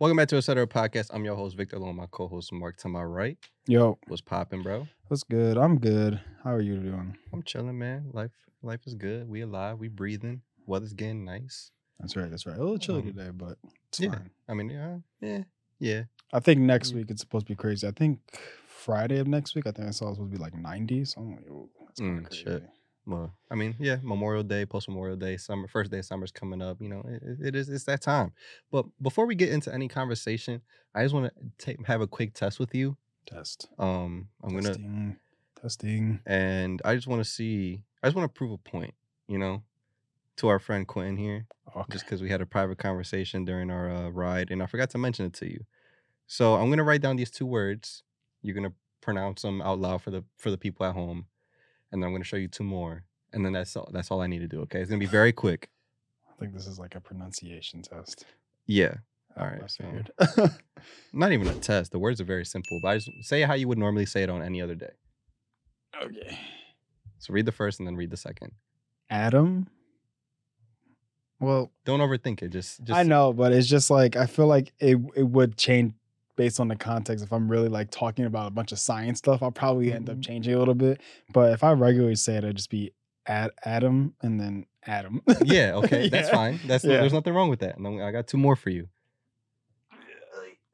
Welcome back to Etc. Podcast. I'm your host, Victor, along with my co-host, Marc, to my right. Yo, What's popping, bro? what's good? I'm good. How are you doing? I'm chilling, man. Life life is good. We alive. We breathing. Weather's getting nice. That's right. That's right. A little chilly Um, today, but it's yeah. fine. I mean, yeah, yeah, yeah. I think next Mm. week it's supposed to be crazy. I think Friday of next week, I think I saw it's supposed to be like 90. So I'm like, oh, that's Mm, crazy. shit. Well, I mean, yeah. Memorial Day, post Memorial Day, summer, first day of summer's coming up. You know, it, it- is. It's that time. But before we get into any conversation, I just want to take have a quick test with you. Test. Um, I'm gonna Testing. Testing. and I just want to see. I just want to prove a point. You know, to our friend Quentin here. Okay. just because we had a private conversation during our uh, ride, and I forgot to mention it to you. So I'm gonna write down these two words. You're gonna pronounce them out loud for the for the people at home, and then I'm gonna show you two more, and then that's all. That's all I need to do. Okay, it's gonna be very quick. I think this is like a pronunciation test. Yeah, All right, so- not even a test. The words are very simple, but I just say how you would normally say it on any other day. okay. So read the first and then read the second. Adam. Well, Don't overthink it. Just, just I know, but it's just like I feel like it it would change based on the context. If I'm really like talking about a bunch of science stuff, I'll probably end up Mhm. changing a little bit. But if I regularly say it, I'd just be Ad, Adam and then Adam. Yeah, okay, that's Yeah. fine. That's Yeah. there's nothing wrong with that. And I'm- got two more for you.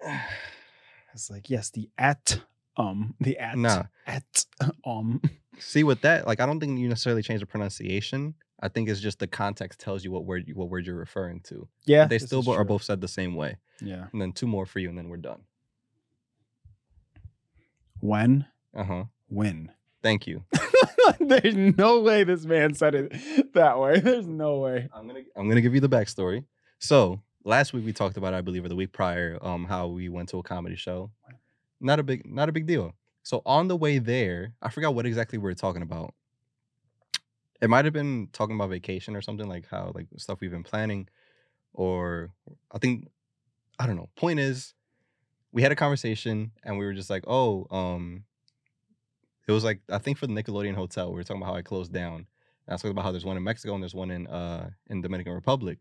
It's like yes, the at um the at Nah. at um. See with that, like I don't think you necessarily change the pronunciation. I think it's just the context tells you what word you, what word you're referring to. Yeah, But they still are true. both said the same way. Yeah. And then two more for you, and then we're done. When Uh huh. when. Thank you. There's no way this man said it that way. There's no way. I'm gonna I'm gonna give you the backstory. So last week we talked about, I believe, or the week prior, um, how we went to a comedy show. Not a big not a big deal. So on the way there, I forgot what exactly we were talking about. It might have been talking about vacation or something like how like stuff we've been planning, or I think I don't know. Point is, we had a conversation and we were just like, oh, um, it was like I think for the Nickelodeon Hotel, we were talking about how I closed down. And I was talking about how there's one in Mexico and there's one in uh in Dominican Republic.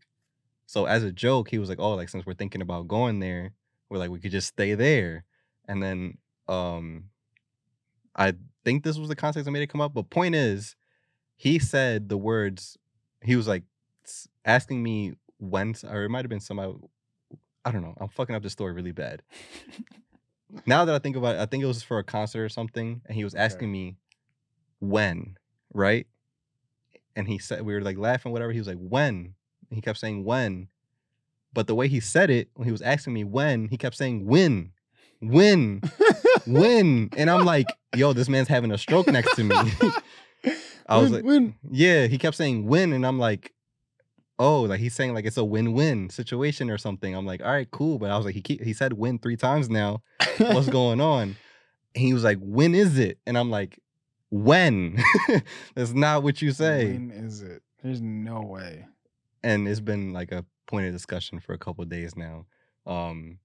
So as a joke, he was like, "Oh, like since we're thinking about going there, we're like we could just stay there." And then um I think this was the context that made it come up, but point is, he said the words. He was like asking me when, or it might have been somebody. I don't know. I'm fucking up the story really bad. now that I think about it, I think it was for a concert or something, and he was Okay. asking me when, right? And he said we were like laughing, whatever. He was like, when? He kept saying when. But the way he said it, when he was asking me when, he kept saying when. When. When. And I'm like, yo, this man's having a stroke next to me. I was like, when? yeah, he kept saying win, and I'm like, oh, like he's saying like it's a win-win situation or something. I'm like, all right, cool. But I was like, he keep, he said win three times now. What's going on? And he was like, when is it? And I'm like, when? That's not what you say. When is it? There's no way. And it's been like a point of discussion for a couple of days now. Um,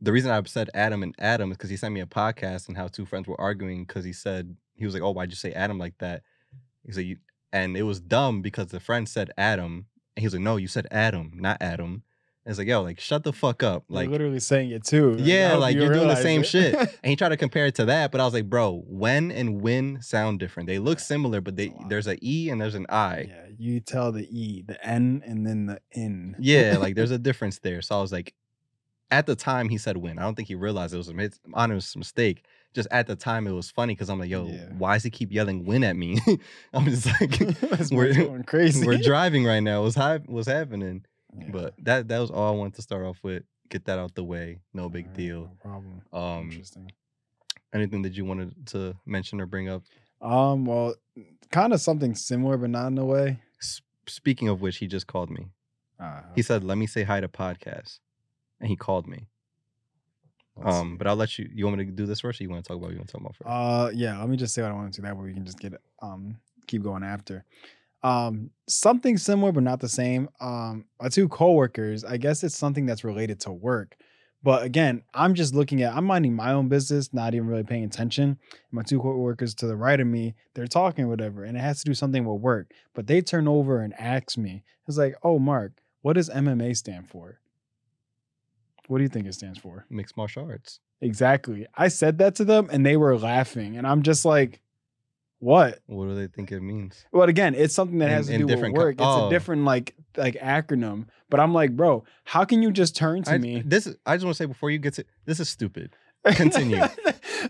the reason I said Adam and Adam is because he sent me a podcast and how two friends were arguing because he said he was like, "Oh, why'd you say Adam like that?" He said, and it was dumb because the friend said Adam, and he was like, "No, you said Adam, not Adam." And it's like, "Yo, like shut the fuck up!" Like Like, literally saying it too. Yeah, like you you're doing the same it. shit. And he tried to compare it to that, but I was like, "Bro, when and when sound different. They look similar, but they there's a e and there's an i." yeah, you tell the e, the n, and then the N. Yeah, like there's a difference there. So I was like, at the time he said when. I don't think he realized it was a mis- honest mistake. Just at the time it was funny because I'm like, yo, Yeah. why does he keep yelling win at me? I'm just like, we're- going crazy. we're driving right now. What's hap- what's happening? Yeah. But that that was all I wanted to start off with. Get that out the way. No big Alright, deal. No problem. Um, Interesting. anything that you wanted to mention or bring up? Um, well, kind of something similar, but not in a way. S- speaking of which, he just called me. Uh, He said, "Let me say hi to podcast," and he called me. Let's Um, see. but I'll let you. You want me to do this first, or you want to talk about? What you want to talk about first? Uh, yeah. Let me just say what I want to. Do. That way we can just get um keep going after. Um, something similar but not the same. Um, my two coworkers. I guess it's something that's related to work. But again, I'm just looking at. I'm minding my own business, not even really paying attention. My two coworkers to the right of me, they're talking whatever, and it has to do something with work. But they turn over and ask me. It's like, oh, Marc, what does MMA stand for? What do you think it stands for? Mixed martial arts. Exactly. I said that to them and they were laughing. And I'm just like, what? What do they think it means? Well, again, it's something that In- has to do with different co- work. It's oh. a different like like acronym. But I'm like, bro, how can you just turn to I, me? This is- I just want to say before you get to this is stupid. continue.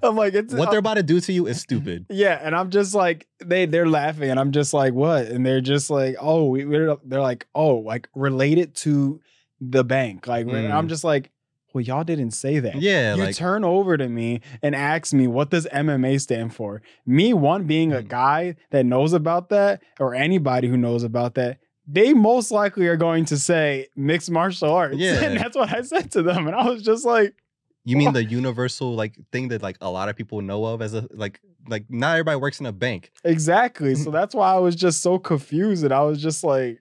I'm like, it's What uh, they're about to do to you is stupid. Yeah, and I'm just like they they're laughing, and I'm just like, what? And they're just like, oh, we, we're they're like, oh, like related to the bank, like and I'm Mm. just like, well, y'all didn't say that. Yeah, you like turn over to me and ask me what does MMA stand for. Me, one being a Mm. guy that knows about that, or anybody who knows about that. They most likely are going to say mixed martial arts. Yeah. And that's what I said to them. And I was just like, you mean the universal like thing that like a lot of people know of as a like like not everybody works in a bank. Exactly. So that's why I was just so confused, and I was just like,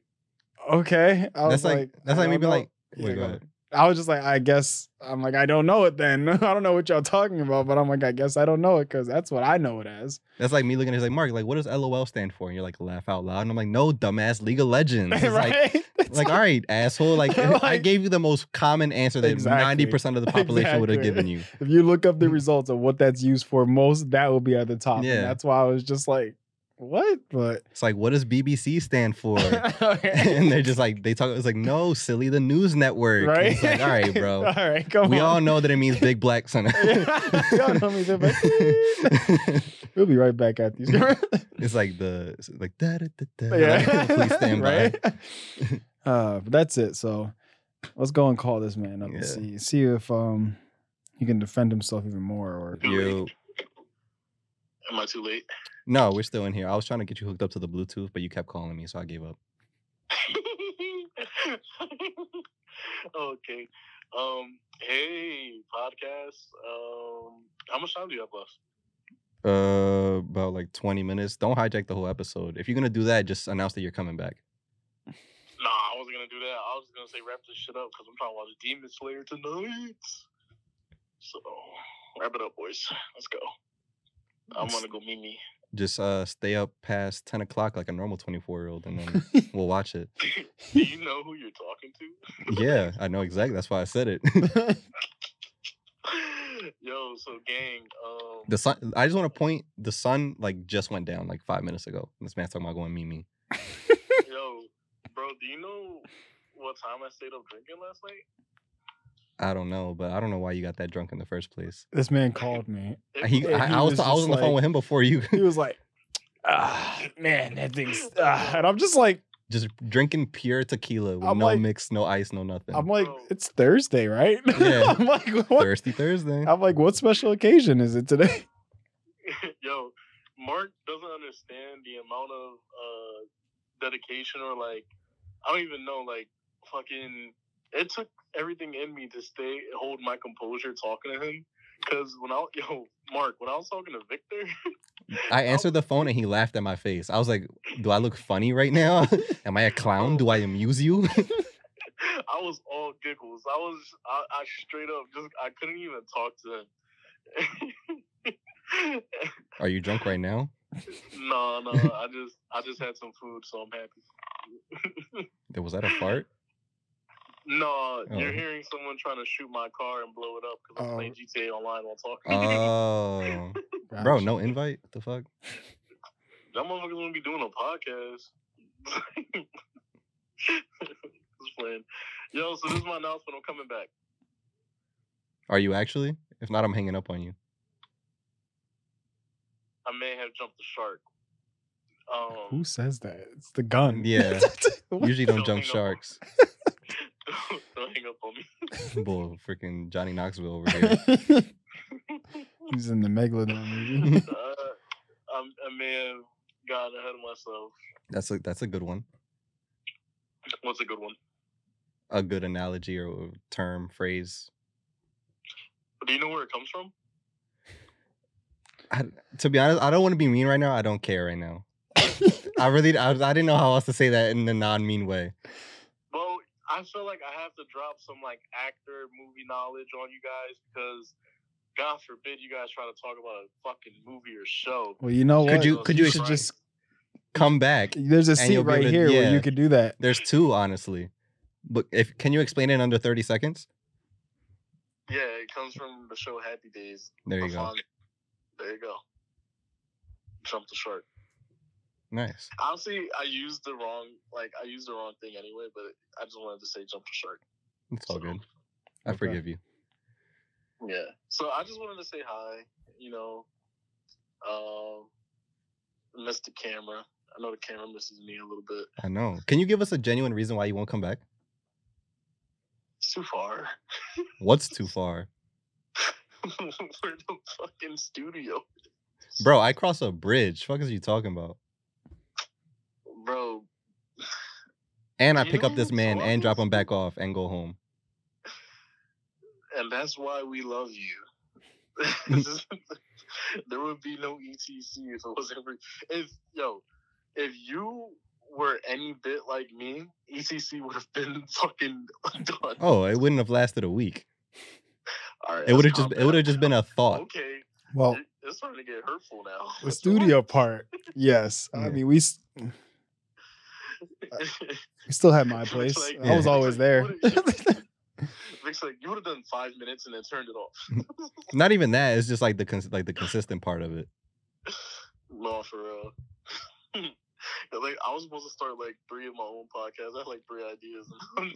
okay. I was That's like, that's I like maybe know. like wait, go go ahead. ahead. I was just like, I guess I'm like, I don't know it then. I don't know what y'all talking about, but I'm like, I guess I don't know it because that's what I know it as. That's like me looking at it like Marc, like what does LOL stand for? And you're like laugh out loud. And I'm like, no, dumbass League of Legends. It's like right? It's like, all right, asshole. Like, I gave you the most common answer that Exactly. ninety percent of the population would have given you. if you look up the results of what that's used for, most that will be at the top. Yeah. And that's why I was just like, what? But It's like, what does BBC stand for? Okay. and they're just like, they talk. It's like, no, silly, the news network. Right? It's like, all right, bro. all right, come we on. all know that it means big black son. We all know it means big We'll be right back at these. it's like the it's like da da da da. yeah. Please stand by. right? Uh, but that's it. So let's go and call this man up and see see if um he can defend himself even more or You Am I too late? No, we're still in here. I was trying to get you hooked up to the Bluetooth, but you kept calling me, so I gave up. okay. Um. Hey, podcast. Um. How much time do you have left? Uh, about like twenty minutes. Don't hijack the whole episode. If you're gonna do that, just announce that you're coming back. Nah, I wasn't gonna do that. I was gonna say wrap this shit up because I'm trying to watch Demon Slayer tonight. So wrap it up, boys. Let's go. I'm gonna go meet me. Just uh, stay up past ten o'clock like a normal twenty four year old, and then we'll watch it. do you know who you're talking to? Yeah, I know exactly. That's why I said it. Yo, so gang. Um. the sun. I just want to point. The sun like just went down like five minutes ago. This man's talking about going Mimi. Yo, bro, do you know what time I stayed up drinking last night? I don't know, but I don't know why you got that drunk in the first place. this man called me. He, I, he I was, was I was on the phone with him before you. He was like, ah, man, that thing's ah. and I'm just like, just drinking pure tequila with I'm no like- mix, no ice, no nothing. I'm like, it's Thursday, right? Yeah. I'm like, what? Thirsty Thursday. I'm like, what special occasion is it today? Yo, Marc doesn't understand the amount of uh dedication or like I don't even know, like fucking it took everything in me to stay hold my composure talking to him. Cause when I yo, Marc, when I was talking to Victor, I answered the phone and he laughed at my face. I was like, "Do I look funny right now? Am I a clown? Do I amuse you?" I was all giggles. I was I, I straight up just I couldn't even talk to him. Are you drunk right now? no, no, I just I just had some food, so I'm happy. Was that a fart? No, you're Oh. hearing someone trying to shoot my car and blow it up because I'm Oh. playing GTA Online while talking. Oh, bro, no invite. What the fuck? that motherfucker's gonna be doing a podcast. Just playing. Yo, so this is my announcement. I'm coming back. Are you actually? If not, I'm hanging up on you. I may have jumped the shark. Um, Who says that? It's the gun. Yeah. Usually don't Don't jump sharks. Don't, don't hang up on me. Bull, freaking Johnny Knoxville over here. He's in the Megalodon movie. uh, I'm, I may have gotten ahead of myself. That's a that's a good one. What's a good one? A good analogy or term phrase. Do you know where it comes from? I, to be honest, I don't want to be mean right now. I don't care right now. I really, I, I didn't know how else to say that in a non-mean way. Well, I feel like I have to drop some like actor movie knowledge on you guys because God forbid you guys try to talk about a fucking movie or show. Well, you know Could what? you- could you should just? Come back. There's a seat right able to- here where you could do that. There's two, honestly. But if can you explain it in under thirty seconds? Yeah, it comes from the show Happy Days. There you go. Alfonso. There you go. Jump the shark. Nice. Honestly, I used the wrong like I used the wrong thing anyway, but I just wanted to say jump the shark. It's all So, good. I Okay. forgive you. Yeah. So I just wanted to say hi. You know, um, miss the camera. I know the camera misses me a little bit. I know. Can you give us a genuine reason why you won't come back? It's too far. What's too far? Where the fucking studio, Bro, I cross a bridge. Fuck is you talking about? Bro. And I pick up this man and drop him back off and go home. And that's why we love you. there would be no ETC if it wasn't for if yo, if you were any bit like me, ETC would have been fucking done. Oh, it wouldn't have lasted a week. All right, It would have just it would have just been a thought. Okay, Well, it's starting to get hurtful now. the studio part, yes. Yeah. I mean, we s- we still had my place. like- I was Yeah. always there. Vic's like, you would have done five minutes and then turned it off. Not even that. It's just like the cons- like the consistent part of it. no, for real. like I was supposed to start like three of my own podcasts. I had like three ideas, and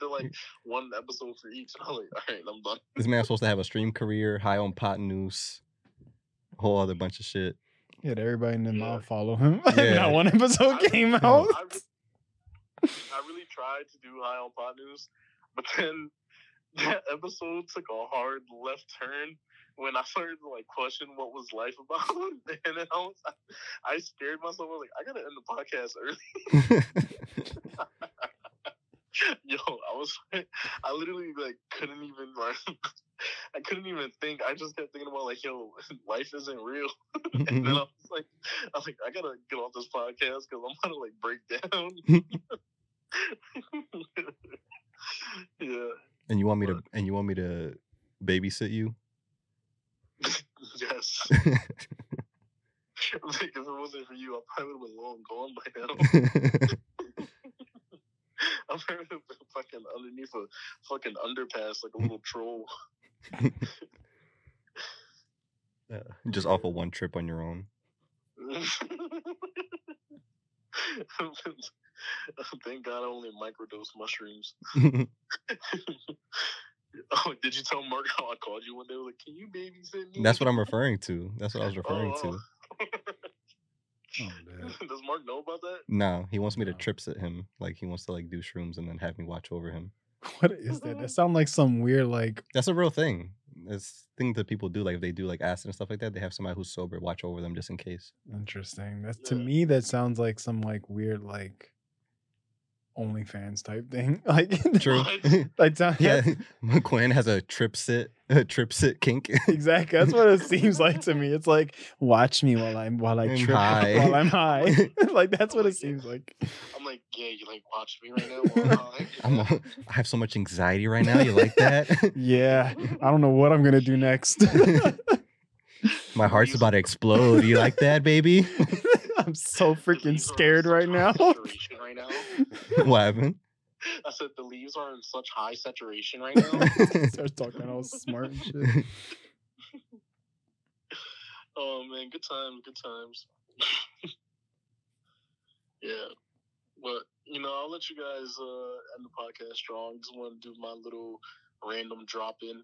they're like one episode for each. And I'm like, all right, I'm done. This man's supposed to have a stream career, high on pot news, a whole other bunch of shit. Yeah, everybody in the Yeah. mouth follow him. Yeah. Not one episode I- came I, out. re- I really tried to do high on pot news, but then that episode took a hard left turn when I started to like question what was life about, and then I was I scared myself. I was like, I gotta end the podcast early. Yo, I was I literally like couldn't even like I couldn't even think. I just kept thinking about like, yo, life isn't real. and then mm-hmm. I was like, I was like, I gotta get off this podcast because I'm gonna like break down. yeah. and you want me to and you want me to babysit you? Yes. like, if it wasn't for you, I probably would have been long gone by now. I'm fucking underneath a fucking underpass like a little troll. yeah, just off of one trip on your own. Thank God I only microdose mushrooms. oh, did you tell Marc how I called you one day? I was like, can you babysit me? That's what I'm referring to. That's what I was oh, referring Oh, to. Oh. Does Marc know about that? No, he wants me to No. trip sit him. Like he wants to like do shrooms and then have me watch over him. What is that? That sounds like some weird like That's a real thing. It's thing that people do. Like if they do like acid and stuff like that, they have somebody who's sober watch over them just in case. interesting. That's to Yeah. me that sounds like some like weird like OnlyFans type thing. Like True. Like yeah, Quinn has a trip sit, a trip sit kink. exactly. That's what it seems like to me. It's like watch me while I'm while I I'm trip high. while I'm high. like that's what it seems like. I'm like, yeah, you like watch me right now. while I'm high? I'm, a- I have so much anxiety right now. You like that? Yeah, I don't know what I'm gonna do next. My heart's about to explode. You like that, baby? I'm so freaking leaves are in scared right now. saturation right now. what happened? I said the leaves are in such high saturation right now. Starts talking all smart and shit. oh man, good times, good times. yeah, but you know, I'll let you guys uh, end the podcast strong. Just want to do my little random drop in.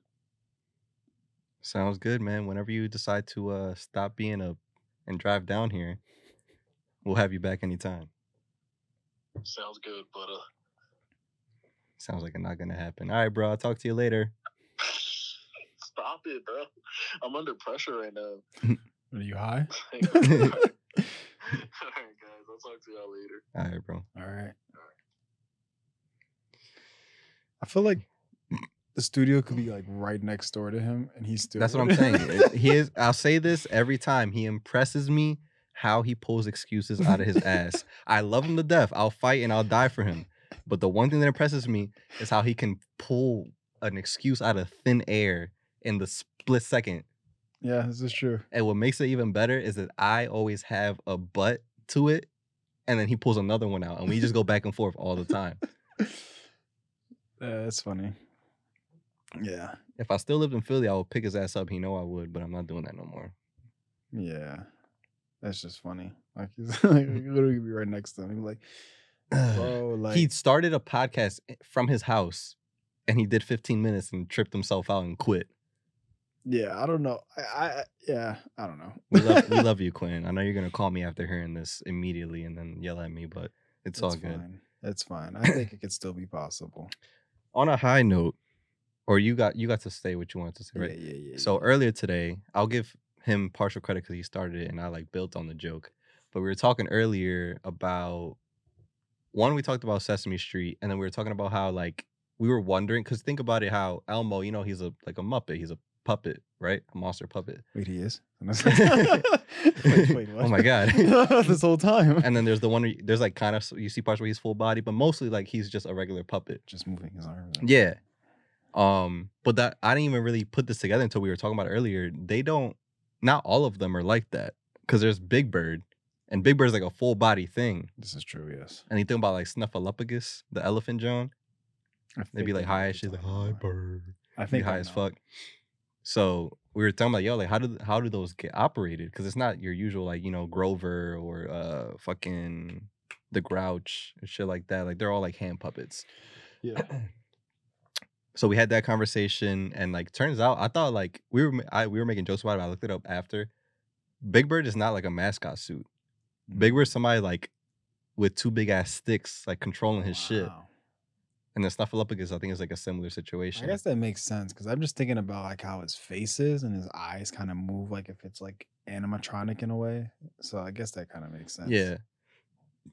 Sounds good, man. Whenever you decide to uh stop being a and drive down here, we'll have you back anytime. Sounds good, but uh, Sounds like it's not gonna happen. All right, bro. I'll talk to you later. stop it, bro. I'm under pressure right now. Are you high? All right, guys. I'll talk to y'all later. All right, bro. All right. I feel like the studio could be like right next door to him, and he's still. That's what I'm saying. He is. I'll say this every time. He impresses me how he pulls excuses out of his ass. I love him to death. I'll fight and I'll die for him. But the one thing that impresses me is how he can pull an excuse out of thin air in the split second. yeah, this is true. And what makes it even better is that I always have a butt to it, and then he pulls another one out, and we just go back and forth all the time. Uh, that's funny. Yeah. If I still lived in Philly, I would pick his ass up. He know I would, but I'm not doing that no more. Yeah. That's just funny. Like he's like literally be right next to him. Like, bro, like he started a podcast from his house, and he did 15 minutes and tripped himself out and quit. yeah, I don't know. I, I yeah, I don't know. We love, we love you, Quinn. I know you're gonna call me after hearing this immediately and then yell at me, but it's all good. fine. It's fine. I think it could still be possible. On a high note, or you got you got to say what you wanted to say, right? Yeah, yeah, yeah. So earlier today, I'll give him partial credit because he started it and I like built on the joke. But we were talking earlier about one, we talked about Sesame Street, and then we were talking about how like we were wondering because think about it, how Elmo, you know, he's a like a Muppet, he's a puppet, right? A monster puppet. Wait, he is. Wait, wait, Oh my God. this whole time. And then there's the one where you- there's like kind of you see parts where he's full body, but mostly like he's just a regular puppet. just moving his arms. Yeah. Um, but that I didn't even really put this together until we were talking about earlier. They don't not all of them are like that. Cause there's Big Bird, and Big Bird's like a full body thing. This is true. Yes. And you think about like Snuffleupagus, the elephant John, I they'd be like high as she's you're like, hi bird. I Be think high as fuck. So we were talking about, yo, like how do how do those get operated? Because it's not your usual like, you know, Grover or uh fucking the Grouch and shit like that. Like they're all like hand puppets. Yeah. so we had that conversation and like turns out i thought like we were I, we were making jokes about it but i looked it up after. Big bird is not like a mascot suit. Big mm. bird's somebody like with two big ass sticks like controlling his shit. And then snuffleupagus i think is like a similar situation. I guess that makes sense because I'm just thinking about like how his face is and his eyes kind of move like if it's like animatronic in a way. So I guess that kind of makes sense. yeah.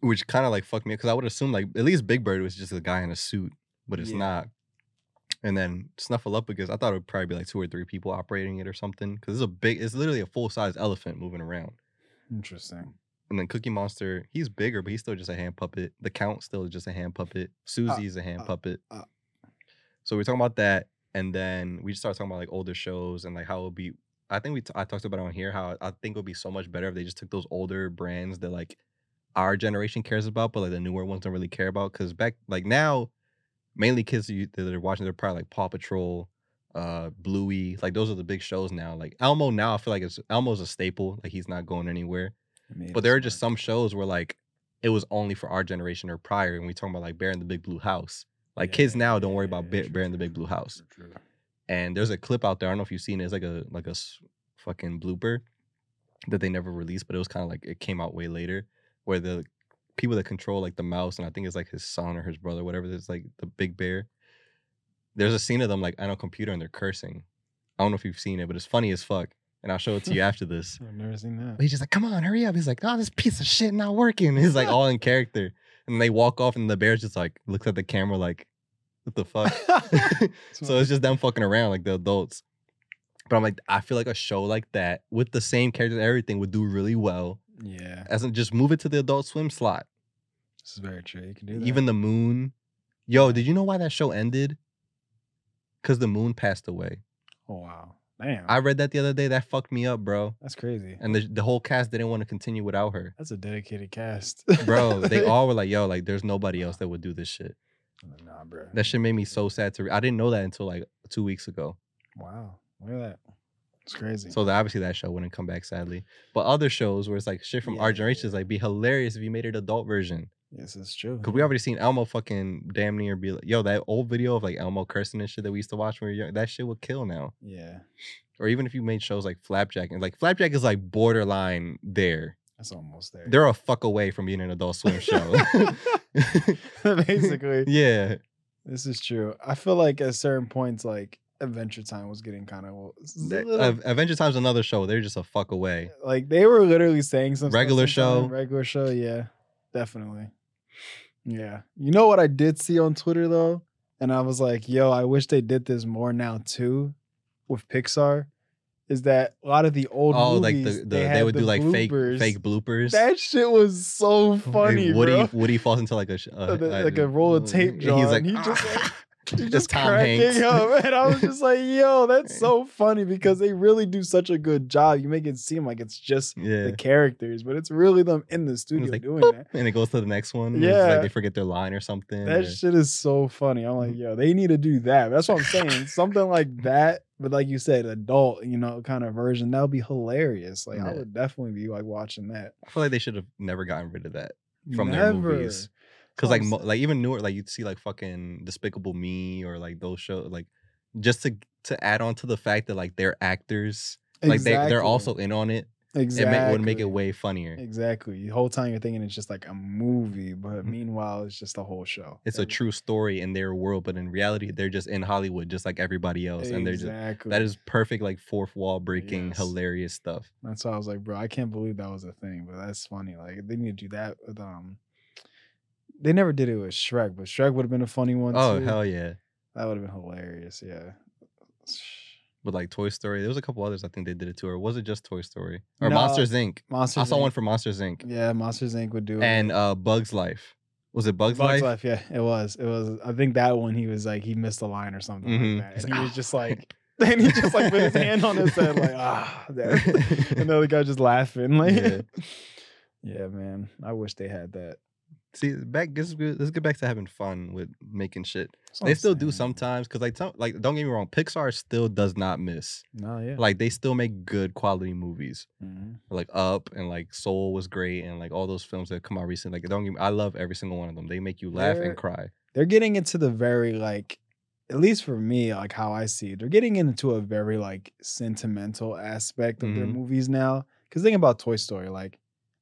Which kind of like fucked me because i would assume like at least big bird was just a guy in a suit but it's Yeah. not and then snuffleupagus i thought it would probably be like two or three people operating it or something because it's a big it's literally a full-size elephant moving around Interesting. And then Cookie Monster, he's bigger, but he's still just a hand puppet. The Count still is just a hand puppet. Susie's a hand uh, puppet. uh. So we're talking about that, and then we just started talking about like older shows and like how it would be. I think we t- I talked about it on here how I think it would be so much better if they just took those older brands that like our generation cares about, but like the newer ones don't really care about. Because back like now, mainly kids that you- that are watching they're probably like Paw Patrol, uh, Bluey, like those are the big shows now. Like Elmo now, I feel like it's Elmo's a staple. Like he's not going anywhere. But there are just some shows where like it was only for our generation or prior, and we talking about like Bear in the Big Blue House. Like Yeah, kids now don't yeah, worry about Bear, Bear in the Big Blue House. true, true. And there's a clip out there. I don't know if you've seen it. It's like a like a fucking blooper that they never released, but it was kind of like it came out way later, where the people that control like the mouse, and I think it's like his son or his brother, whatever. It's like the big bear. There's a scene of them like on a computer and they're cursing. I don't know if you've seen it, but it's funny as fuck. And I'll show it to you after this. I've never seen that. But he's just like, come on, hurry up. He's like, oh, this piece of shit not working. He's like all in character. And they walk off and the bear's just like looks at the camera like, what the fuck? so it's just them fucking around like the adults. But I'm like, I feel like a show like that with the same characters and everything would do really well. Yeah, As in just move it to the adult swim slot. this is very true. You can do that. Even the moon. Yo, did you know why that show ended? Because the moon passed away. oh wow, damn, I read that the other day. That fucked me up, bro. that's crazy. And the, the whole cast didn't want to continue without her. That's a dedicated cast, bro they all were like yo like there's nobody else that would do this shit Nah, bro. that shit made me so sad to re- i didn't know that until like two weeks ago Wow, look at that. It's crazy. so that obviously that show wouldn't come back sadly. But other shows where it's like shit from Yeah, our generation is like be hilarious if you made it adult version. Yes, it's true. because we already seen elmo fucking damn near be like yo that old video of like elmo cursing and shit that we used to watch when we were young that shit would kill now. Yeah, or even if you made shows like flapjack and like flapjack is like borderline there. That's almost there. they're a fuck away from being an adult swim show. Basically, yeah. This is true. I feel like at certain points, like Adventure Time was getting kind of uh, Adventure Time's another show. They're just a fuck away. like they were literally saying some Regular show. regular show, yeah, definitely, yeah. You know what I did see on Twitter though, and I was like, yo, I wish they did this more now too, with Pixar. Is that a lot of the old Oh, like the, the they, had would the do like bloopers. fake fake bloopers. That shit was so funny. Like, Woody bro. Woody falls into like a, Uh, like a roll of tape, and He's John. like, He just, "Ah." Just Tom cracking Hanks. up. And I was just like, yo, that's so funny because they really do such a good job. You make it seem like it's just Yeah. the characters, but it's really them in the studio like, doing boop, that. and it goes to the next one. Yeah. like they forget their line or something. That or- shit is so funny. I'm like, mm-hmm. yo, they need to do that. That's what I'm saying. Something like that, but like you said, adult, you know, kind of version, that would be hilarious. Like I would definitely be like watching that. I feel like they should have never gotten rid of that from their movies. Because like mo- like even newer like you'd see like fucking Despicable Me or like those shows like just to to add on to the fact that like they're actors like they they're also in on it. exactly. It ma- would make it way funnier. Exactly. The whole time you're thinking it's just like a movie, but Mhm. meanwhile it's just a whole show. It's a true story in their world, but in reality they're just in Hollywood just like everybody else, and they're just that is perfect like fourth wall breaking Yes. hilarious stuff. That's why I was like, bro, I can't believe that was a thing, but that's funny. Like they need to do that with um. They never did it with Shrek, but Shrek would have been a funny one Oh too. hell yeah! That would have been hilarious. Yeah. With like Toy Story, there was a couple others I think they did it too, or was it just Toy Story or No, Monsters Inc? Monsters. I saw Inc. one for Monsters Inc. Yeah, Monsters Inc. would do it. and uh Bugs Life. Was it Bugs, Bugs Life? Life? Yeah, it was. It was. I think that one he was like he missed a line or something Mhm. like that, and he was "Ah." just like, and he just like put his hand on his head like ah, and the other guy just laughing like. Yeah. Yeah. man. I wish they had that. See, back let's get, let's get back to having fun with making shit. That's They still do sometimes because like some, like don't get me wrong, Pixar still does not miss. No, yeah. Like they still make good quality movies. Mhm. Like Up and like Soul was great and like all those films that come out recently. Like don't get me, I love every single one of them. They make you laugh They're- and cry. they're getting into the very like at least for me like how i see it they're getting into a very like sentimental aspect of their Mhm. movies now because think about toy story like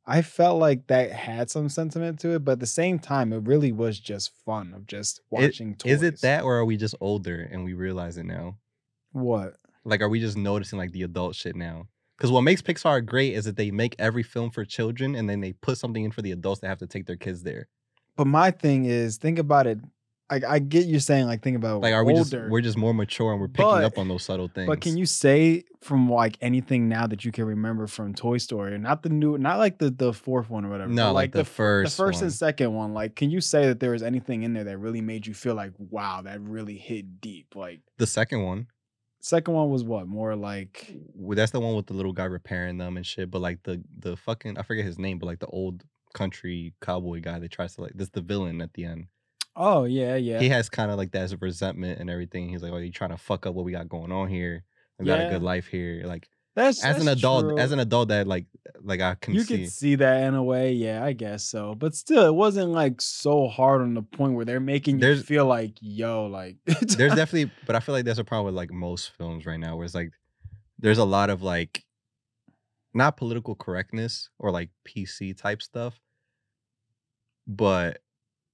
i felt like that had some sentiment to it but at the same time it really was just fun of just watching toys Is it that or are we just older and we realize it now? what Like are we just noticing like the adult shit now? Because what makes Pixar great is that they make every film for children and then they put something in for the adults that have to take their kids there. but my thing is think about it like i get you saying like think about Like, are we just we're just more mature and we're picking But- up on those subtle things? But can you say from like anything now that you can remember from Toy Story, not the new, not like the the fourth one or whatever. No, but, like the f- first the first one. and second one. Like, can you say that there was anything in there that really made you feel like, wow, that really hit deep? Like, the second one? second one was what more like, Well, that's the one with the little guy repairing them and shit. But like the the fucking I forget his name, but like the old country cowboy guy that tries to like this the villain at the end. Oh yeah, yeah, He has kind of like that resentment and everything. He's like, oh, you trying to fuck up what we got going on here? We got a good life here. Like that's as an adult, true. as an adult that like like I can you see. could see that in a way, yeah, I guess so. But still, it wasn't like so hard on the point where they're making you There's- feel like, yo, like there's definitely, but I feel like there's a problem with like most films right now, where it's like there's a lot of like not political correctness or like PC type stuff, but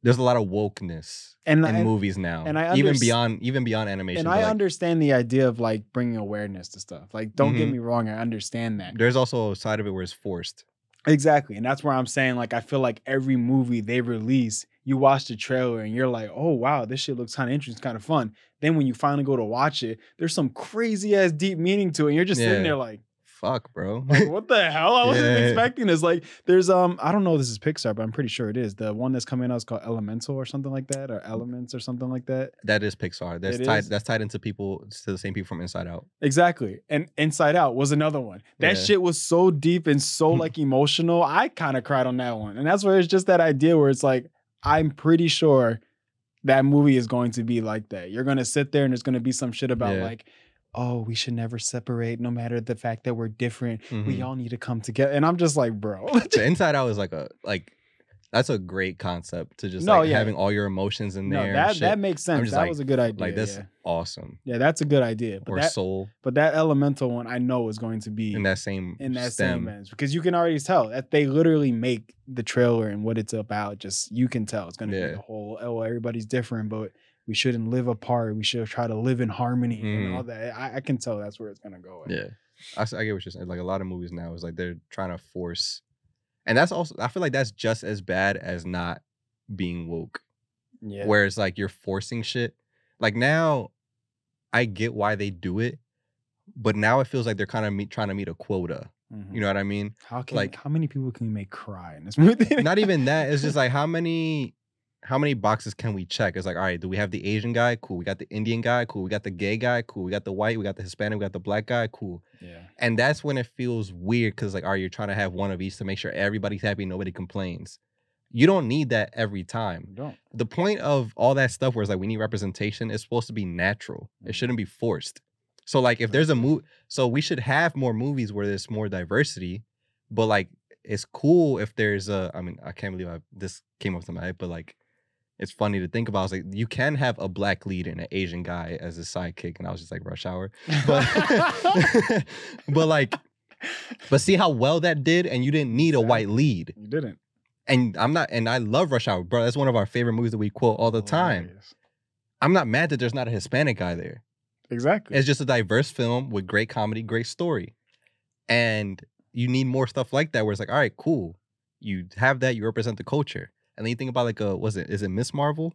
there's a lot of wokeness and, in movies now, and I even beyond even beyond animation. and I like, understand the idea of like bringing awareness to stuff. Like, don't get Mhm. me wrong, I understand that there's also a side of it where it's forced. exactly, and that's where I'm saying like I feel like every movie they release, you watch the trailer and you're like, oh wow, this shit looks kind of interesting, kind of fun. Then when you finally go to watch it, there's some crazy ass deep meaning to it, and you're just Yeah. sitting there like. Fuck, bro. Like what the hell? I wasn't Yeah. expecting this. Like, there's um, I don't know if this is Pixar, but I'm pretty sure it is. The one that's coming out is called Elemental or something like that, or Elements or something like that. that is Pixar. That's It tied. is? That's tied into people to the same people from Inside Out. Exactly. And Inside Out was another one. That Yeah. shit was so deep and so like emotional. I kind of cried on that one. And that's where it's just that idea where it's like, I'm pretty sure that movie is going to be like that. You're going to sit there and there's going to be some shit about Yeah. like, oh, we should never separate no matter the fact that we're different. We Mhm. all need to come together. And I'm just like, bro. the Inside Out is like a like that's a great concept to just No, like yeah. having all your emotions in no, there. that that makes sense. That like, was a good idea. like that's yeah. awesome. yeah, that's a good idea. But or that, Soul but that elemental one I know is going to be in that same in that stem. same ends because you can already tell that they literally make the trailer and what it's about. Just you can tell it's gonna be Yeah. the whole oh everybody's different, but we shouldn't live apart. We should try to live in harmony and all that. I, I can tell that's where it's gonna go. at. Yeah, I, I get what you're saying. Like a lot of movies now is like they're trying to force, and that's also I feel like that's just as bad as not being woke. yeah. Where it's like you're forcing shit. Like now, I get why they do it, but now it feels like they're kind of meet, trying to meet a quota. Mhm. You know what I mean? how can like- how many people can you make cry in this movie? Not even that. It's just like how many how many boxes can we check? It's like, all right, do we have the Asian guy? Cool. We got the Indian guy. Cool. We got the gay guy. Cool. We got the white. We got the Hispanic. We got the black guy. Cool. Yeah. And that's when it feels weird because, like, all right, you're trying to have one of each to make sure everybody's happy, nobody complains. You don't need that every time. You don't. The point of all that stuff where it's like we need representation is supposed to be natural. It Mhm. shouldn't be forced. So, like, if there's a movie, so we should have more movies where there's more diversity, but like, it's cool if there's a, I mean, I can't believe I, this came up to my head, but like, it's funny to think about. It's like you can have a black lead and an Asian guy as a sidekick, and I was just like rush hour. But but like, but see how well that did, and you didn't need a white lead. you didn't. And I'm not, and I love Rush Hour, bro. That's one of our favorite movies that we quote all the time. Hilarious. I'm not mad that there's not a Hispanic guy there. Exactly. It's just a diverse film with great comedy, great story, and you need more stuff like that. Where it's like, all right, cool, you have that, you represent the culture, and then you think about like a, was it, is it Ms. Marvel?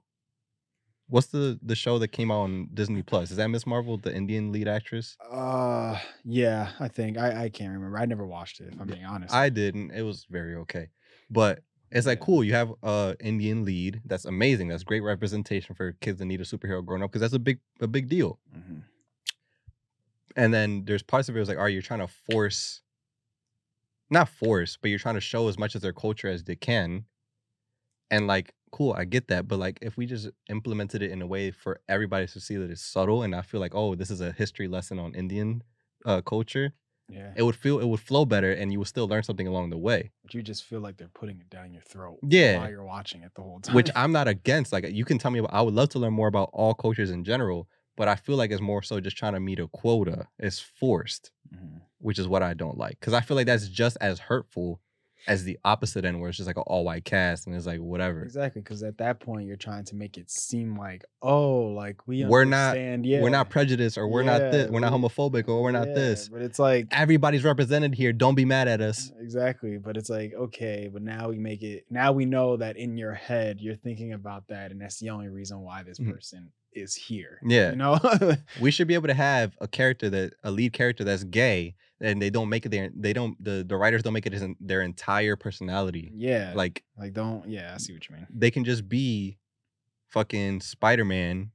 What's the the show that came out on Disney Plus? Is that Ms. Marvel, the Indian lead actress? Uh, yeah, I think I I can't remember. I never watched it. If I'm being honest. I didn't. It was very okay, but it's like Yeah. cool. You have a Indian lead. That's amazing. That's great representation for kids that need a superhero growing up because that's a big a big deal. Mhm. And then there's parts of it was like, are you trying to force, not force, but you're trying to show as much of their culture as they can. And like, cool, I get that, but like, if we just implemented it in a way for everybody to see that it's subtle, and I feel like, oh, this is a history lesson on Indian uh, culture, Yeah. it would feel it would flow better, and you would still learn something along the way. But you just feel like they're putting it down your throat. Yeah. While you're watching it the whole time. which I'm not against. Like you can tell me about. I would love to learn more about all cultures in general, but I feel like it's more so just trying to meet a quota. It's forced, Mhm. which is what I don't like. Because I feel like that's just as hurtful as the opposite end, where it's just like an all white cast and it's like whatever. Exactly, because at that point you're trying to make it seem like, oh, like we We're not- Yeah, We're not prejudiced, or we're not this. We're not homophobic, or we're not Yeah, this. But it's like Everybody's represented here. Don't be mad at us. exactly. But it's like okay, but now we make it. Now we know that in your head you're thinking about that, and that's the only reason why this Mhm. person is here. Yeah. you know. We should be able to have a character that a lead character that's gay, and they don't make it their. They don't. The the writers don't make it as in their entire personality. yeah, like Like don't. Yeah, I see what you mean. they can just be fucking Spider Man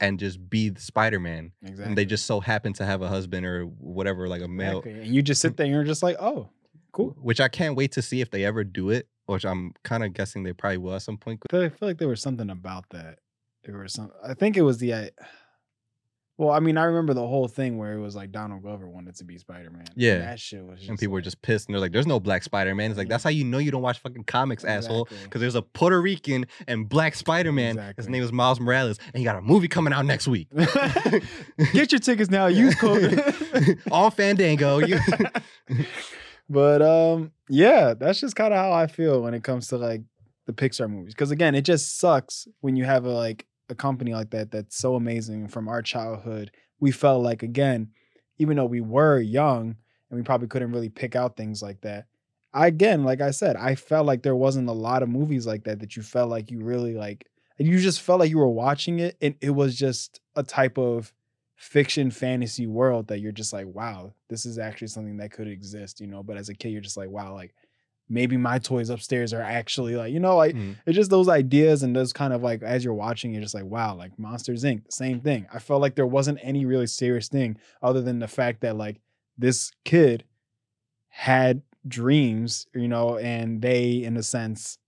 and just be the Spider Man. Exactly. And they just so happen to have a husband or whatever, like a male. Exactly. and you just sit there and you're just like, oh, cool. Which I can't wait to see if they ever do it, which I'm kind of guessing they probably will at some point. I feel like there was something about that. Was some. I think it was the. I, well, I mean, I remember the whole thing where it was like Donald Glover wanted to be Spider Man. Yeah. that shit was. Just And people were just pissed and they're like, there's no black Spider Man. It's like, Yeah. that's how you know you don't watch fucking comics, asshole. Because there's a Puerto Rican and black Spider Man. His name is Miles Morales. And he got a movie coming out next week. Get your tickets now. Use code. On Fandango. You- but um, yeah, that's just kind of how I feel when it comes to like the Pixar movies. Because again, it just sucks when you have a like a company like that that's so amazing from our childhood. We felt like again, even though we were young and we probably couldn't really pick out things like that. I, again, like I said, I felt like there wasn't a lot of movies like that that you felt like you really like. You just felt like you were watching it, and it was just a type of fiction fantasy world that you're just like, wow, this is actually something that could exist, you know. But as a kid, you're just like, wow, like maybe my toys upstairs are actually like, you know, like Mm. it's just those ideas and those kind of like as you're watching, you're just like, wow, like Monsters Inc. Same thing. I felt like there wasn't any really serious thing other than the fact that like this kid had dreams, you know, and they, in a sense,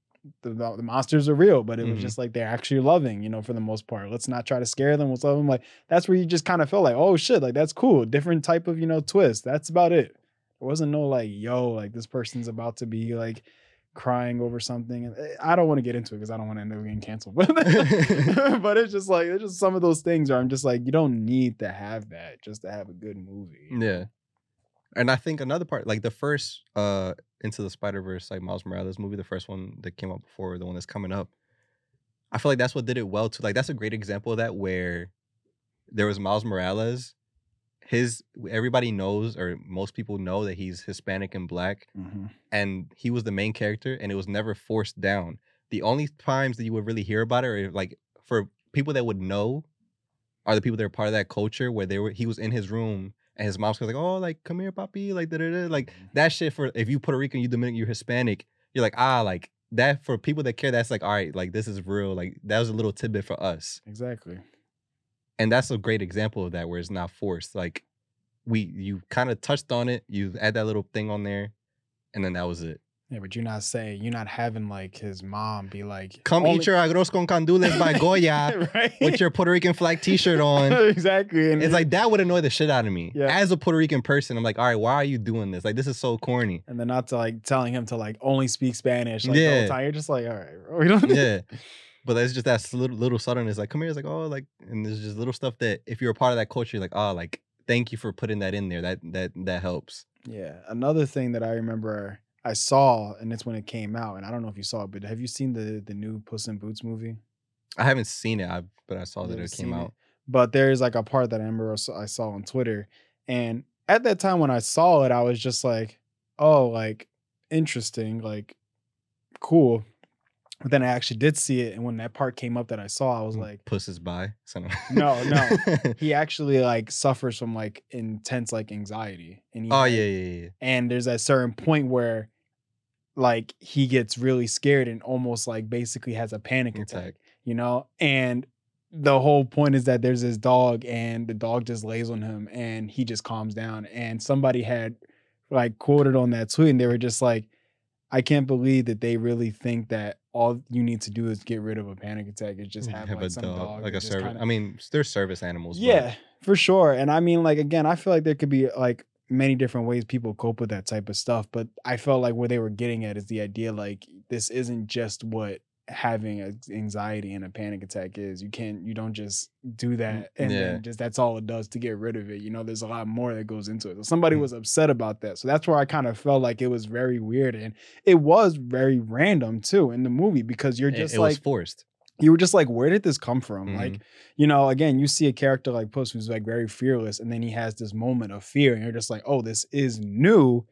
the, the monsters are real, but it was Mhm. just like they're actually loving, you know, for the most part. Let's not try to scare them. Let's love them. Like that's where you just kind of feel like, oh shit, like that's cool. Different type of, you know, twist. That's about it. There wasn't no like, yo, like this person's about to be like crying over something. And eh, I don't want to get into it because I don't want to end up getting canceled. But but it's just like it's just some of those things where I'm just like, you don't need to have that just to have a good movie. Yeah. And I think another part, like the first uh Into the Spider Verse, like Miles Morales movie, the first one that came out before the one that's coming up. I feel like that's what did it well too. Like that's a great example of that where there was Miles Morales. His everybody knows, or most people know that he's Hispanic and black, Mhm. and he was the main character, and it was never forced down. The only times that you would really hear about it, or like for people that would know, are the people that are part of that culture where they were. He was in his room, and his mom's was like, "Oh, like come here, papi," like da da da, like that shit. For if you Puerto Rican, you Dominican, you're Hispanic, you're like ah, like that for people that care, that's like, all right, like this is real. Like that was a little tidbit for us. Exactly. And that's a great example of that where it's not forced. Like we you kind of touched on it, you add that little thing on there, and then that was it. Yeah, but you're not saying you're not having like his mom be like, Come eat your arroz con gandules by Goya right? with your Puerto Rican flag t-shirt on. exactly. And It's like that would annoy the shit out of me. Yeah. As a Puerto Rican person, I'm like, all right, why are you doing this? Like, this is so corny. and then not to like telling him to like only speak Spanish like the Yeah. whole time. You're just like, all right, bro, we don't. Yeah. But it's just that little, little suddenness. Like, come here. It's like, oh, like, and there's just little stuff that if you're a part of that culture, you're like, oh, like, thank you for putting that in there. That that that helps. Yeah. Another thing that I remember I saw, and it's when it came out, and I don't know if you saw it, but have you seen the the new Puss in Boots movie? I haven't seen it, I, but I saw You that it came out. But there's like a part that I remember I saw on Twitter, and at that time when I saw it, I was just like, oh, like interesting, like cool. But then I actually did see it, and when that part came up that I saw, I was mm, like, Puss is by. No, no. he actually like suffers from like intense like anxiety, and he oh yeah, yeah, yeah. and there's a certain point where like he gets really scared and almost like basically has a panic attack, Attack. you know and the whole point is that there's this dog and the dog just lays on him and he just calms down and somebody had like quoted on that tweet and they were just like i can't believe that they really think that all you need to do is get rid of a panic attack is just have, like a some dog, dog like a service. kinda- I mean, they're service animals. but- yeah, for sure. And I mean, like again, I feel like there could be like many different ways people cope with that type of stuff. But I felt like where they were getting at is the idea like this isn't just what having a- anxiety and a panic attack is. You can't, you don't just do that and yeah. then just that's all it does to get rid of it. You know, there's a lot more that goes into it. So somebody Mm. was upset about that. So that's where I kind of felt like it was very weird and it was very random too in the movie because you're just it, like was forced. you were just like, where did this come from? Mhm. Like, you know, again, you see a character like Puss who's like very fearless, and then he has this moment of fear, and you're just like, oh, this is new.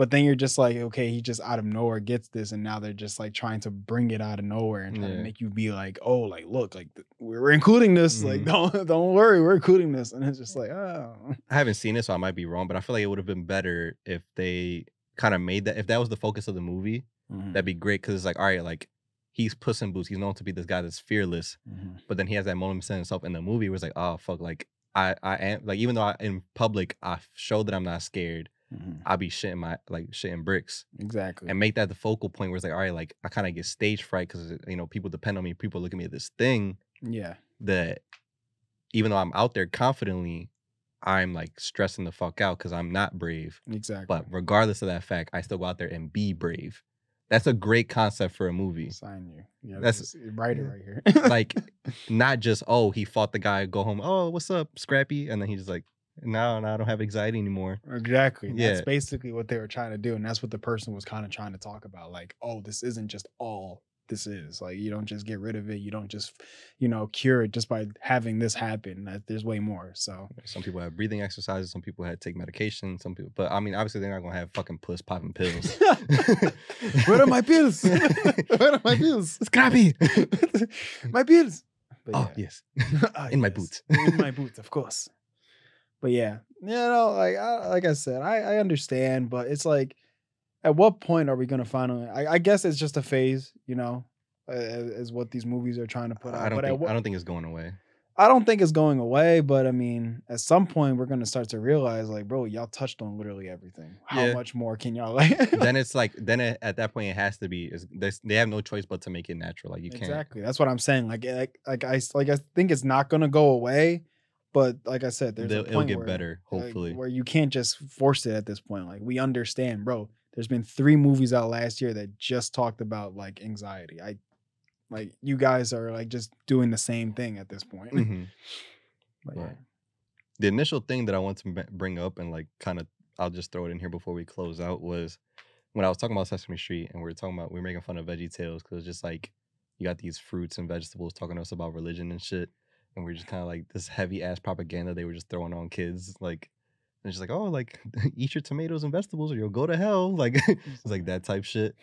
But then you're just like, okay, he just out of nowhere gets this, and now they're just like trying to bring it out of nowhere and trying Yeah. to make you be like, oh, like look, like th- we're including this, like Mhm. don't don't worry, we're including this, and it's just like, oh, I haven't seen it, so I might be wrong, but I feel like it would have been better if they kind of made that. If that was the focus of the movie, Mm-hmm. that'd be great. Because it's like, all right, like he's Puss in Boots. He's known to be this guy that's fearless, Mhm. but then he has that moment in himself in the movie where it's like, oh fuck, like I I am like even though I in public I show that I'm not scared, Mhm. I be shitting my like shitting bricks. exactly, and make that the focal point where it's like, all right, like I kind of get stage fright because you know people depend on me. People look at me at this thing yeah, that even though I'm out there confidently, I'm like stressing the fuck out because I'm not brave. exactly. But regardless of that fact, I still go out there and be brave. That's a great concept for a movie. sign you, yeah, That's- that's write it right here, Like, not just oh he fought the guy, go home. Oh what's up, Scrappy, and then he's just like, no, no, I don't have anxiety anymore. Exactly. Yeah. That's basically what they were trying to do. And that's what the person was kind of trying to talk about. Like, oh, this isn't just all this is. Like, you don't just get rid of it. You don't just, you know, cure it just by having this happen. That there's way more. So Some people have breathing exercises. Some people had to take medication. Some people, but I mean, obviously they're not gonna have fucking puss popping pills. Where are my pills? Where are my pills? Scrappy. my pills. But Oh yeah. yes, Ah, in my yes. boots. in my boots, of course. But yeah, you know, like I, like I said, I, I understand, but it's like, at what point are we gonna finally? I, I guess it's just a phase, you know, is what these movies are trying to put out. I don't but think what- I don't think it's going away. I don't think it's going away. But I mean, at some point, we're gonna start to realize, like, bro, y'all touched on literally everything. How Yeah. much more can y'all like? then it's like then it, at that point it has to be. They have no choice but to make it natural. Like you can't. Exactly. That's what I'm saying. Like, eh, like, like I, like I think it's not gonna go away, but like I said, there's They'll- a it'll point get where, better, like, hopefully. where you can't just force it at this point. Like, we understand, bro. There's been three movies out last year that just talked about like anxiety. I, like, you guys are like just doing the same thing at this point. Mhm. But yeah. The initial thing that I want to bring up and like kind of I'll just throw it in here before we close out was when I was talking about Sesame Street and we were talking about we were making fun of Veggie Tales because it's just like you got these fruits and vegetables talking to us about religion and shit, and we are just kind of like this heavy ass propaganda they were just throwing on kids like. And it's just like, oh, like eat your tomatoes and vegetables or you'll go to hell. Like it's like that type shit.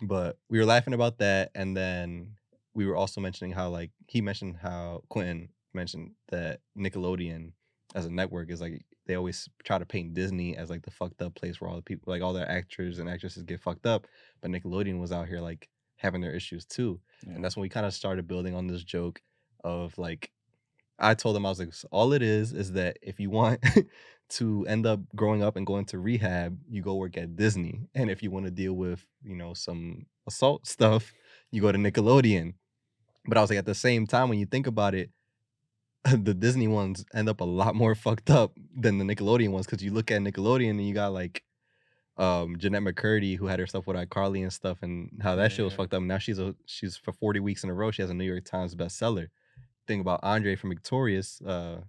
But we were laughing about that, and then we were also mentioning how like he mentioned how Quentin mentioned that Nickelodeon as a network is like they always try to paint Disney as like the fucked up place where all the people like all their actors and actresses get fucked up. But Nickelodeon was out here like having their issues too. Yeah. And that's when we kind of started building on this joke of like, I told him I was like, all it is is that if you want to end up growing up and going to rehab, you go work at Disney, and if you want to deal with you know some assault stuff, you go to Nickelodeon. But I was like, at the same time, when you think about it, the Disney ones end up a lot more fucked up than the Nickelodeon ones because you look at Nickelodeon and you got like um Jennette McCurdy who had her stuff with iCarly and stuff and how that shit was fucked up. Now she's a she's for 40 weeks in a row, she has a New York Times bestseller. Thing about Andre from Victorious, uh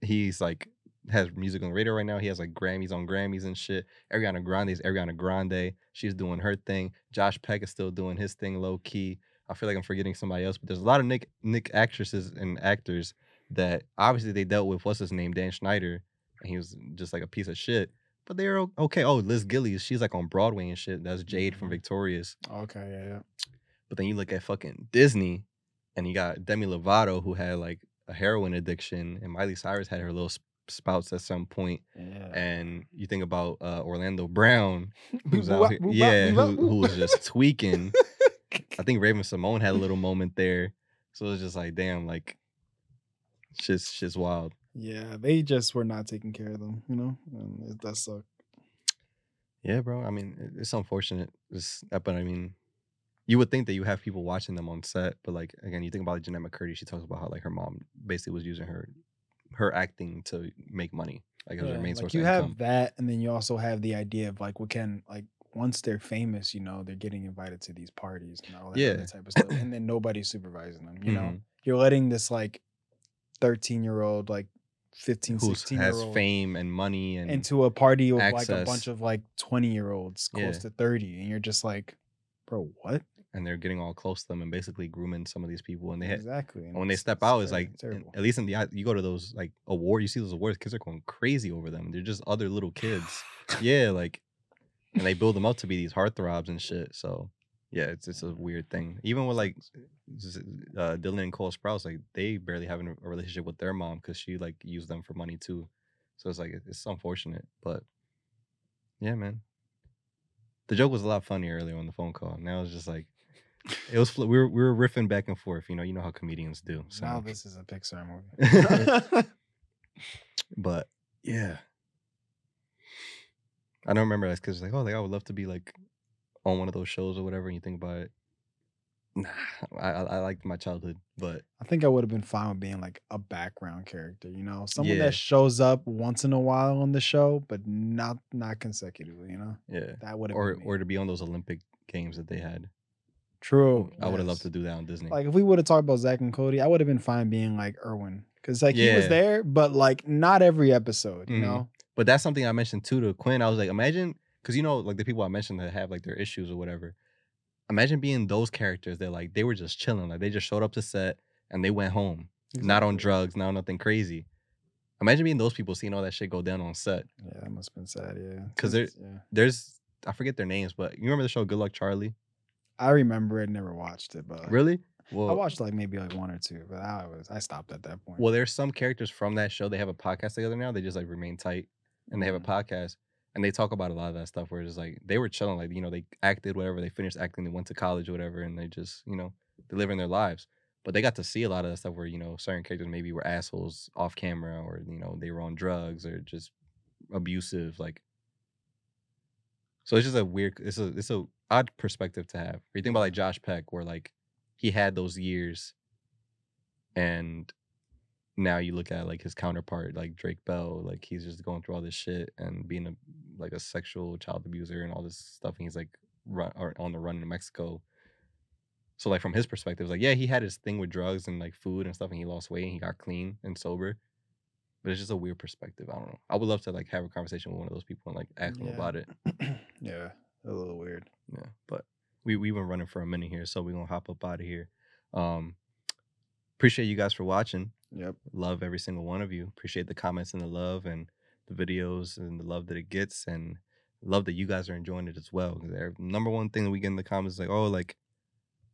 he's like has music on the radio right now. He has like Grammys on Grammys and shit. Ariana Grande is Ariana Grande. She's doing her thing. Josh Peck is still doing his thing low key. I feel like I'm forgetting somebody else, but there's a lot of Nick Nick actresses and actors that obviously they dealt with what's his name, Dan Schneider, and he was just like a piece of shit. But they're okay. Oh, Liz Gillies, she's like on Broadway and shit. That's Jade from Mhm. Victorious. Okay, yeah, yeah. But then you look at fucking Disney, and you got Demi Lovato who had like a heroin addiction, and Miley Cyrus had her little sp- spouts at some point. Yeah. And you think about uh, Orlando Brown, who's out here, yeah, who, who was just tweaking. I think Raven-Symoné had a little moment there, so it was just like, damn, like, shit's shit's wild. Yeah, they just were not taking care of them, you know? And it, that sucked. Yeah, bro. I mean, it's unfortunate. It's, uh, but I mean, you would think that you have people watching them on set, but like again, you think about like, Jennette McCurdy. She talks about how like her mom basically was using her her acting to make money, like as her Yeah, main like source you have income. that, and then you also have the idea of like what can like once they're famous, you know, they're getting invited to these parties and all that Yeah. type of stuff, and then nobody's supervising them. You know, Mhm. you're letting this like thirteen year old, like 15, Who 16 has year old fame and money and into a party with like a bunch of like twenty year olds close Yeah. to thirty, and you're just like, bro, what? And they're getting all close to them and basically grooming some of these people. And they had, exactly. and when they step out, it's like in- at least in the you go to those like award, you see those awards, kids are going crazy over them. They're just other little kids. yeah, like and they build them up to be these heartthrobs and shit. So yeah, it's it's a weird thing. Even with like uh, Dylan and Cole Sprouse, like they barely having a relationship with their mom because she like used them for money too. So it's like it's unfortunate, but yeah, man. The joke was a lot funnier earlier on the phone call. Now it's just like it was. We were we were riffing back and forth. You know, you know how comedians do. So, now this is a Pixar movie. but yeah, I don't remember that because like oh like I would love to be like on one of those shows or whatever. And you think about it, nah, I I, I liked my childhood, but I think I would have been fine with being like a background character, you know, someone Yeah. that shows up once in a while on the show, but not not consecutively, you know. yeah, That would have or been or to be on those Olympic games that they had. True. I would have loved to do that on Disney. Like if we would have talked about Zack and Cody, I would have been fine being like Arwin because like he was there, but like not every episode, you Mhm. know. But that's something I mentioned too to Quinn. I was like, imagine because you know, like the people I mentioned that have like their issues or whatever. Imagine being those characters that like they were just chilling, like they just showed up to set and they went home, not on drugs, not on nothing crazy. Imagine being those people seeing all that shit go down on set. Yeah, that must have been sad. Yeah, 'Cause they're- It's- yeah, There's I forget their names, but you remember the show Good Luck Charlie? I remember it. Never watched it, but Really? I watched like maybe like one or two, but I was I stopped at that point. well, there's some characters from that show. They have a podcast together now. They just like remain tight, and they have a Mhm. podcast, and they talk about a lot of that stuff. Where it's like they were chilling, like you know, they acted whatever. They finished acting, they went to college or whatever, and they just you know they're living their lives. But they got to see a lot of that stuff where you know certain characters maybe were assholes off camera, or you know they were on drugs or just abusive, like. So it's just a weird. It's a it's a odd perspective to have. You think about like Josh Peck, where like he had those years, and now you look at like his counterpart, like Drake Bell, like he's just going through all this shit and being a like a sexual child abuser and all this stuff, and he's like run or on the run in Mexico. So like from his perspective, it's like yeah, he had his thing with drugs and like food and stuff, and he lost weight and he got clean and sober. But it's just a weird perspective. I don't know. I would love to like have a conversation with one of those people and like ask them Yeah. about it. yeah, a little weird. Yeah, but we we've been running for a minute here, so we're gonna hop up out of here. Um, appreciate you guys for watching. Yep. Love every single one of you. Appreciate the comments and the love and the videos and the love that it gets, and love that you guys are enjoying it as well. 'Cause the number one thing that we get in the comments is like, oh, like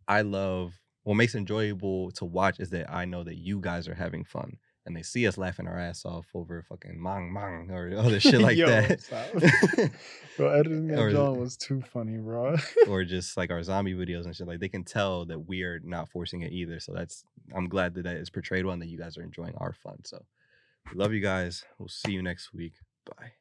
I love what makes it enjoyable to watch is that I know that you guys are having fun, and they see us laughing our ass off over fucking mang mang or other shit like Yo, that. Bro, editing that Or- John was too funny, bro. or just like our zombie videos and shit, like they can tell that we are not forcing it either. So that's I'm glad that that is portrayed well and that you guys are enjoying our fun. So we love you guys. We'll see you next week. Bye.